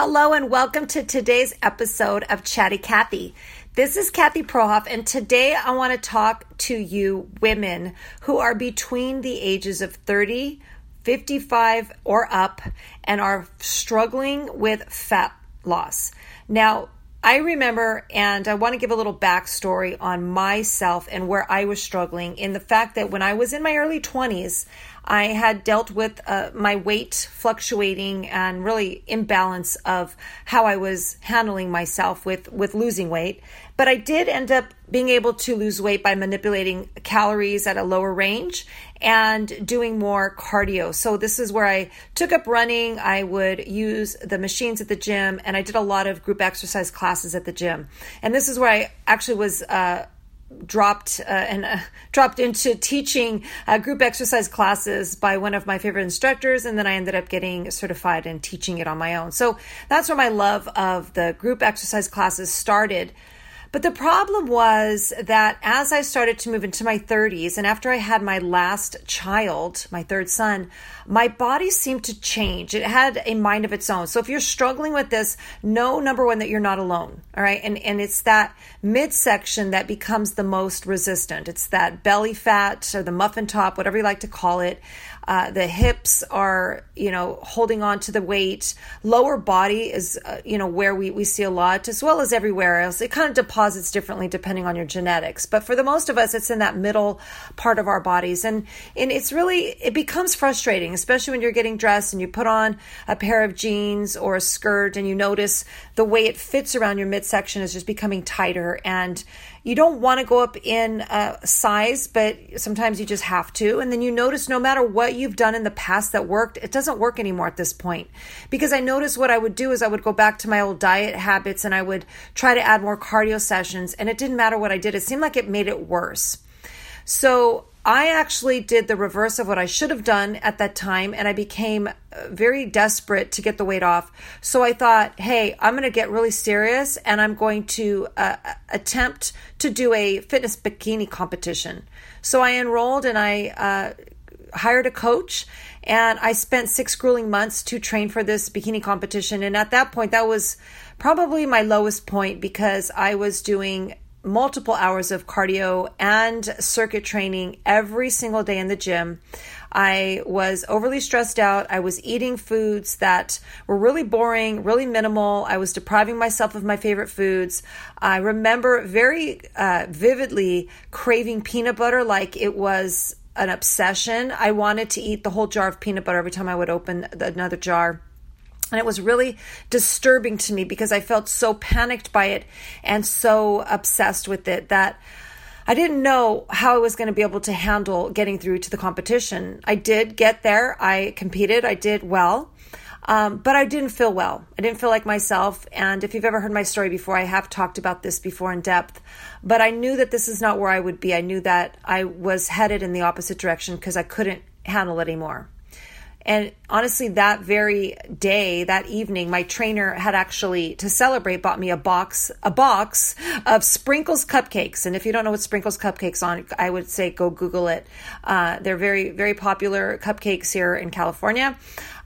Hello and welcome to today's episode of Chatty Cathy. This is Kathy Prohoff, and today I want to talk to you women who are between the ages of 30, 55, or up and are struggling with fat loss. Now, I remember, and I want to give a little backstory on myself and where I was struggling in the fact that when I was in my early 20s, I had dealt with uh, my weight fluctuating and really imbalance of how I was handling myself with, with losing weight. But I did end up being able to lose weight by manipulating calories at a lower range and doing more cardio. So this is where I took up running. I would use the machines at the gym and I did a lot of group exercise classes at the gym. And this is where I actually was, uh, dropped uh, and uh, dropped into teaching uh, group exercise classes by one of my favorite instructors and then i ended up getting certified and teaching it on my own so that's where my love of the group exercise classes started but the problem was that as I started to move into my 30s and after I had my last child, my third son, my body seemed to change. It had a mind of its own. So if you're struggling with this, know number one that you're not alone. All right. And, and it's that midsection that becomes the most resistant. It's that belly fat or the muffin top, whatever you like to call it. Uh, the hips are, you know, holding on to the weight. Lower body is, uh, you know, where we, we see a lot, as well as everywhere else. It kind of deposits differently depending on your genetics. But for the most of us, it's in that middle part of our bodies. And, and it's really, it becomes frustrating, especially when you're getting dressed and you put on a pair of jeans or a skirt and you notice the way it fits around your midsection is just becoming tighter. And you don't want to go up in uh, size, but sometimes you just have to. And then you notice no matter what you've done in the past that worked, it doesn't work anymore at this point. Because I noticed what I would do is I would go back to my old diet habits and I would try to add more cardio sessions. And it didn't matter what I did, it seemed like it made it worse. So I actually did the reverse of what I should have done at that time, and I became uh, very desperate to get the weight off. So I thought, hey, I'm going to get really serious and I'm going to uh, attempt to do a fitness bikini competition. So I enrolled and I uh, hired a coach, and I spent six grueling months to train for this bikini competition. And at that point, that was probably my lowest point because I was doing multiple hours of cardio and circuit training every single day in the gym. I was overly stressed out. I was eating foods that were really boring, really minimal. I was depriving myself of my favorite foods. I remember very uh, vividly craving peanut butter like it was an obsession. I wanted to eat the whole jar of peanut butter every time I would open another jar. And it was really disturbing to me because I felt so panicked by it and so obsessed with it that I didn't know how I was going to be able to handle getting through to the competition. I did get there, I competed, I did well. Um, but I didn't feel well. I didn't feel like myself. And if you've ever heard my story before, I have talked about this before in depth. But I knew that this is not where I would be. I knew that I was headed in the opposite direction because I couldn't handle it anymore. And honestly, that very day, that evening, my trainer had actually, to celebrate, bought me a box, a box of Sprinkles cupcakes. And if you don't know what Sprinkles cupcakes on, I would say go Google it. Uh, they're very, very popular cupcakes here in California.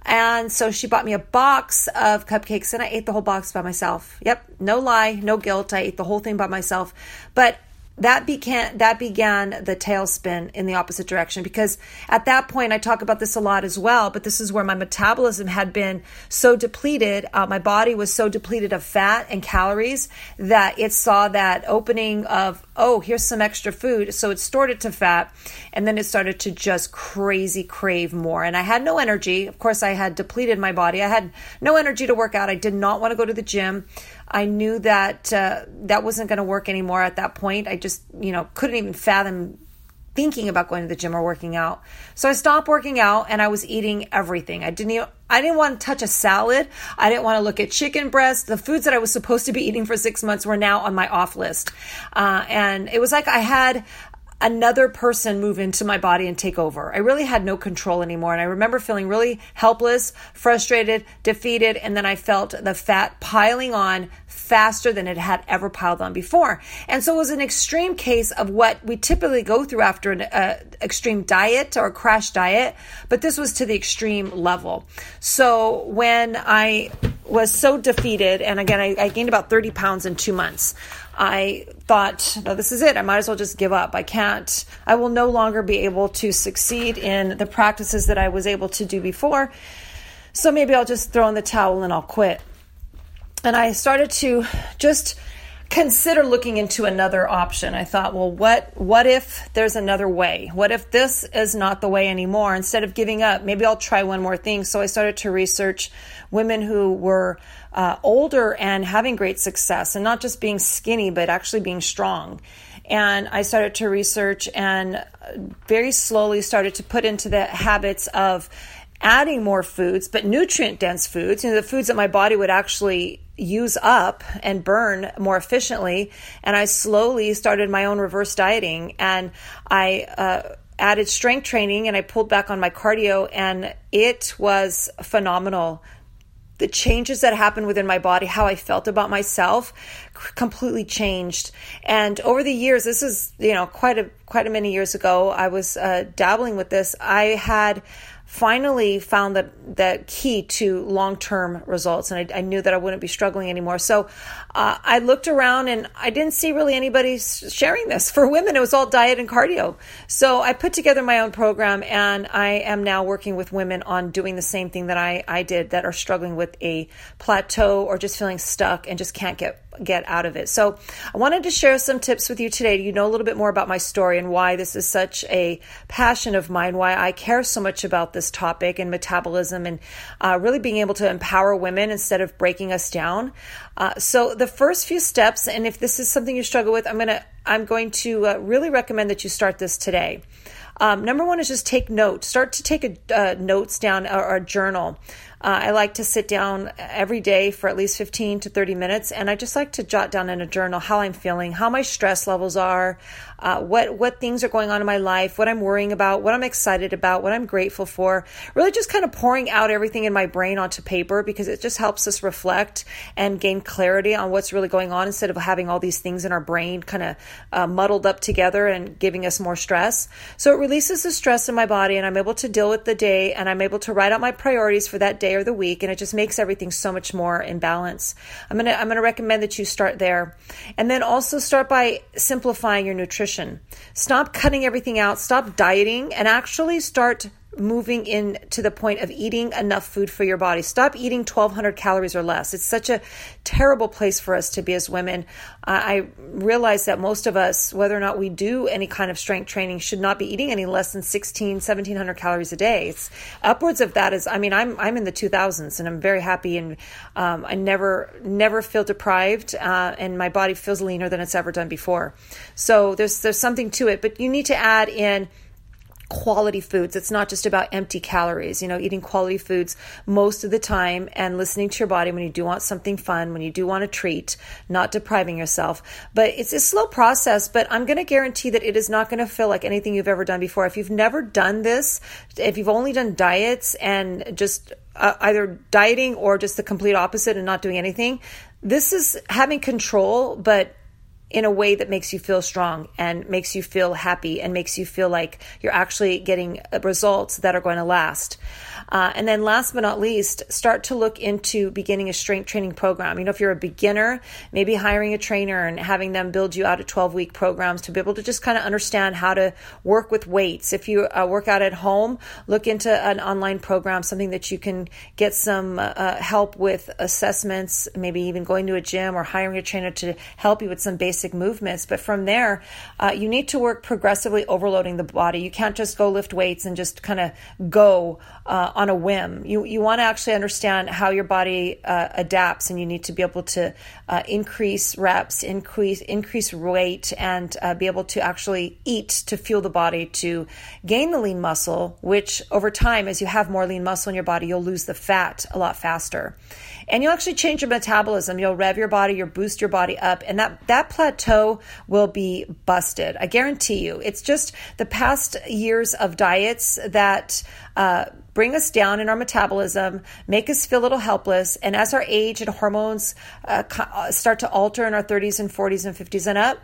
And so she bought me a box of cupcakes and I ate the whole box by myself. Yep, no lie, no guilt. I ate the whole thing by myself. But that began that began the tailspin in the opposite direction because at that point I talk about this a lot as well but this is where my metabolism had been so depleted uh, my body was so depleted of fat and calories that it saw that opening of oh here's some extra food. So it stored it to fat and then it started to just crazy crave more. And I had no energy. Of course I had depleted my body. I had no energy to work out. I did not want to go to the gym. I knew that uh, that wasn't going to work anymore at that point. I just, you know, couldn't even fathom thinking about going to the gym or working out. So I stopped working out and I was eating everything. I didn't even, I didn't want to touch a salad. I didn't want to look at chicken breast. The foods that I was supposed to be eating for six months were now on my off list. Uh, and it was like I had another person move into my body and take over. I really had no control anymore. And I remember feeling really helpless, frustrated, defeated. And then I felt the fat piling on faster than it had ever piled on before. And so it was an extreme case of what we typically go through after an uh, extreme diet or crash diet, but this was to the extreme level. So when I was so defeated, and again, I, I gained about 30 pounds in two months. I thought, no, this is it. I might as well just give up. I can't, I will no longer be able to succeed in the practices that I was able to do before. So maybe I'll just throw in the towel and I'll quit. And I started to just consider looking into another option. I thought, well, what what if there's another way? What if this is not the way anymore? Instead of giving up, maybe I'll try one more thing. So I started to research women who were uh, older and having great success, and not just being skinny, but actually being strong. And I started to research and very slowly started to put into the habits of adding more foods, but nutrient dense foods, you know, the foods that my body would actually use up and burn more efficiently. And I slowly started my own reverse dieting and I, uh, added strength training and I pulled back on my cardio and it was phenomenal. The changes that happened within my body, how I felt about myself completely changed. And over the years, this is, you know, quite a, quite a many years ago, I was uh, dabbling with this. I had finally found that that key to long term results, and I, I, knew that I wouldn't be struggling anymore. So uh, I looked around, and I didn't see really anybody sharing this for women. It was all diet and cardio. So I put together my own program, and I am now working with women on doing the same thing that I I did that are struggling with a plateau or just feeling stuck and just can't get get out of it. So I wanted to share some tips with you today. You know a little bit more about my story and why this is such a passion of mine, why I care so much about this topic and metabolism and uh, really being able to empower women instead of breaking us down. Uh, so the first few steps, and if this is something you struggle with, I'm gonna I'm going to uh, really recommend that you start this today. Um, number one is just take notes. Start to take a, uh, notes down or, or a journal. Uh, I like to sit down every day for at least 15 to 30 minutes, and I just like to jot down in a journal how I'm feeling, how my stress levels are, uh, what what things are going on in my life, what I'm worrying about, what I'm excited about, what I'm grateful for. Really, just kind of pouring out everything in my brain onto paper because it just helps us reflect and gain clarity on what's really going on instead of having all these things in our brain kind of uh, muddled up together and giving us more stress. So it releases the stress in my body, and I'm able to deal with the day, and I'm able to write out my priorities for that day day or the week, and it just makes everything so much more in balance. I'm gonna I'm gonna recommend that you start there, and then also start by simplifying your nutrition. Stop cutting everything out. Stop dieting, and actually start moving in to the point of eating enough food for your body. Stop eating 1200 calories or less. It's such a terrible place for us to be as women. I realize that most of us, whether or not we do any kind of strength training, should not be eating any less than 16, 1700 calories a day. It's upwards of that is, I mean, I'm, I'm in the 2000s and I'm very happy and um, I never, never feel deprived uh, and my body feels leaner than it's ever done before. So there's, there's something to it, but you need to add in quality foods. It's not just about empty calories, you know, eating quality foods most of the time and listening to your body when you do want something fun, when you do want a treat, not depriving yourself. But it's a slow process, but I'm going to guarantee that it is not going to feel like anything you've ever done before. If you've never done this, if you've only done diets and just uh, either dieting or just the complete opposite and not doing anything, this is having control, but in a way that makes you feel strong and makes you feel happy and makes you feel like you're actually getting results that are going to last. Uh, and then last but not least, start to look into beginning a strength training program. You know, if you're a beginner, maybe hiring a trainer and having them build you out a 12 week programs to be able to just kind of understand how to work with weights. If you uh, work out at home, look into an online program, something that you can get some uh, help with assessments, maybe even going to a gym or hiring a trainer to help you with some basic movements. But from there, uh, you need to work progressively overloading the body. You can't just go lift weights and just kind of go uh, on a whim. You you want to actually understand how your body uh, adapts, and you need to be able to uh, increase reps, increase increase weight, and uh, be able to actually eat to fuel the body to gain the lean muscle. Which over time, as you have more lean muscle in your body, you'll lose the fat a lot faster, and you'll actually change your metabolism. You'll rev your body, you'll boost your body up, and that that plateau will be busted. I guarantee you. It's just the past years of diets that uh, bring us down in our metabolism, make us feel a little helpless. And as our age and hormones uh, uh start to alter in our 30s and 40s and 50s and up,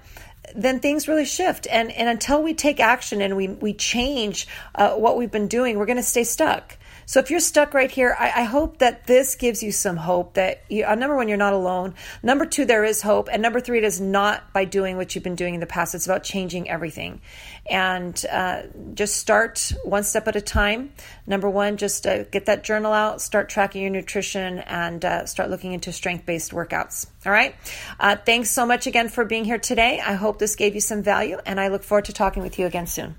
then things really shift. And, and until we take action and we, we change uh, what we've been doing, we're going to stay stuck. So if you're stuck right here, I, I hope that this gives you some hope that you, uh, number one, you're not alone. Number two, there is hope. And number three, it is not by doing what you've been doing in the past. It's about changing everything. And uh, just start one step at a time. Number one, just uh, get that journal out, start tracking your nutrition, and uh, start looking into strength based workouts. All right. Uh, thanks so much again for being here today. I hope this gave you some value, and I look forward to talking with you again soon.